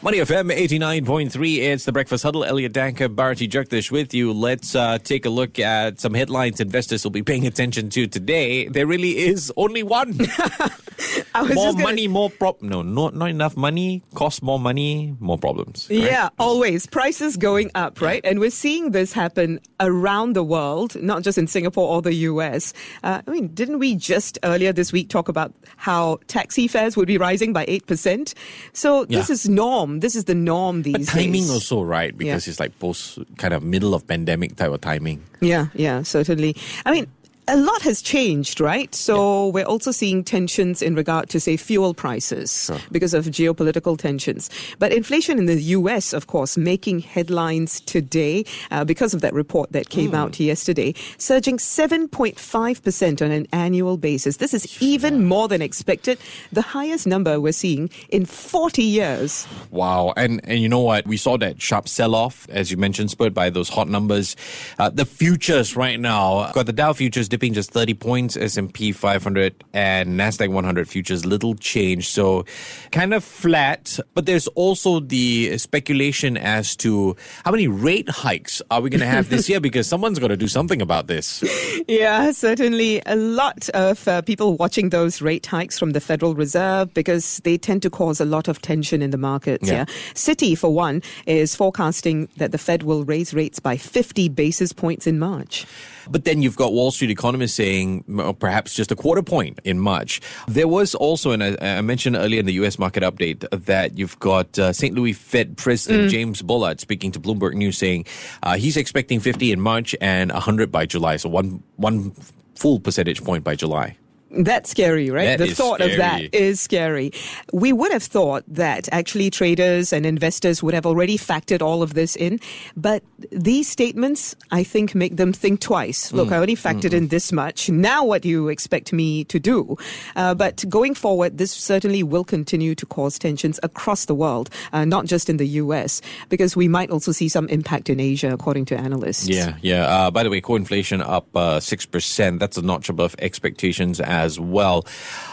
Money FM 89.3. It's the Breakfast Huddle. Elliot Danker, Bharati Jagdish with you. Let's uh, take a look at some headlines investors will be paying attention to today. There really is only one. more money, gonna... more prop. No, not, not enough money, cost more money, more problems. Right? Yeah, always. Prices going up, right? And we're seeing this happen around the world, not just in Singapore or the US. Uh, I mean, didn't we just earlier this week talk about how taxi fares would be rising by 8%? So this yeah. is norm norm. This is the norm these but timing days. also, right? Because yeah. it's like post kind of middle of pandemic type of timing. Yeah, yeah, certainly. I mean, a lot has changed, right? So yeah. we're also seeing tensions in regard to, say, fuel prices sure. because of geopolitical tensions. But inflation in the US, of course, making headlines today uh, because of that report that came mm. out yesterday, surging 7.5% on an annual basis. This is even more than expected, the highest number we're seeing in 40 years. Wow. And, and you know what? We saw that sharp sell off, as you mentioned, spurred by those hot numbers. Uh, the futures right now, got the Dow futures dipping just 30 points, S&P 500 and Nasdaq 100 futures little change. So kind of flat, but there's also the speculation as to how many rate hikes are we going to have this year because someone's got to do something about this. Yeah, certainly a lot of uh, people watching those rate hikes from the Federal Reserve because they tend to cause a lot of tension in the markets. Yeah. yeah. Citi, for one, is forecasting that the Fed will raise rates by 50 basis points in March. But then you've got Wall Street economists saying perhaps just a quarter point in March. There was also, and I, mentioned earlier in the U.S. market update, that you've got uh, St. Louis Fed President mm. James Bullard speaking to Bloomberg News saying uh, he's expecting 50 in March and 100 by July. So one one full percentage point by July. That's scary, right? That the thought scary. of that is scary. We would have thought that actually traders and investors would have already factored all of this in, but these statements, I think, make them think twice. Look, mm. I already factored mm in this much. Now, what do you expect me to do? Uh, but going forward, this certainly will continue to cause tensions across the world, uh, not just in the U.S., because we might also see some impact in Asia, according to analysts. Yeah, yeah. Uh, by the way, core inflation up uh, six percent. That's a notch above expectations as well.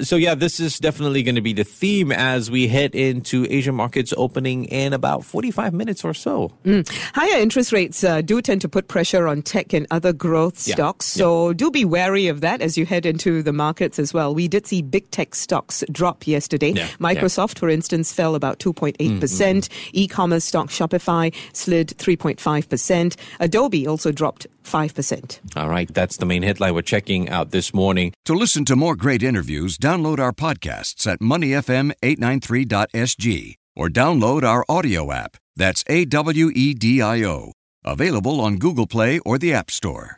So, yeah, this is definitely going to be the theme as we head into Asian markets opening in about 45 minutes or so. Mm. Higher interest rates uh, do tend to put pressure on tech and other growth yeah. stocks. So, yeah. do be wary of that as you head into the markets as well. We did see big tech stocks drop yesterday. Yeah. Microsoft, for instance, fell about 2.8%. Mm-hmm. mm-hmm. E commerce stock Shopify slid 3.5%. Adobe also dropped 5%. All right, that's the main headline we're checking out this morning. To listen to more great interviews, download our podcasts at moneyfm893.sg or download our audio app. That's A W E D I O. Available on Google Play or the App Store.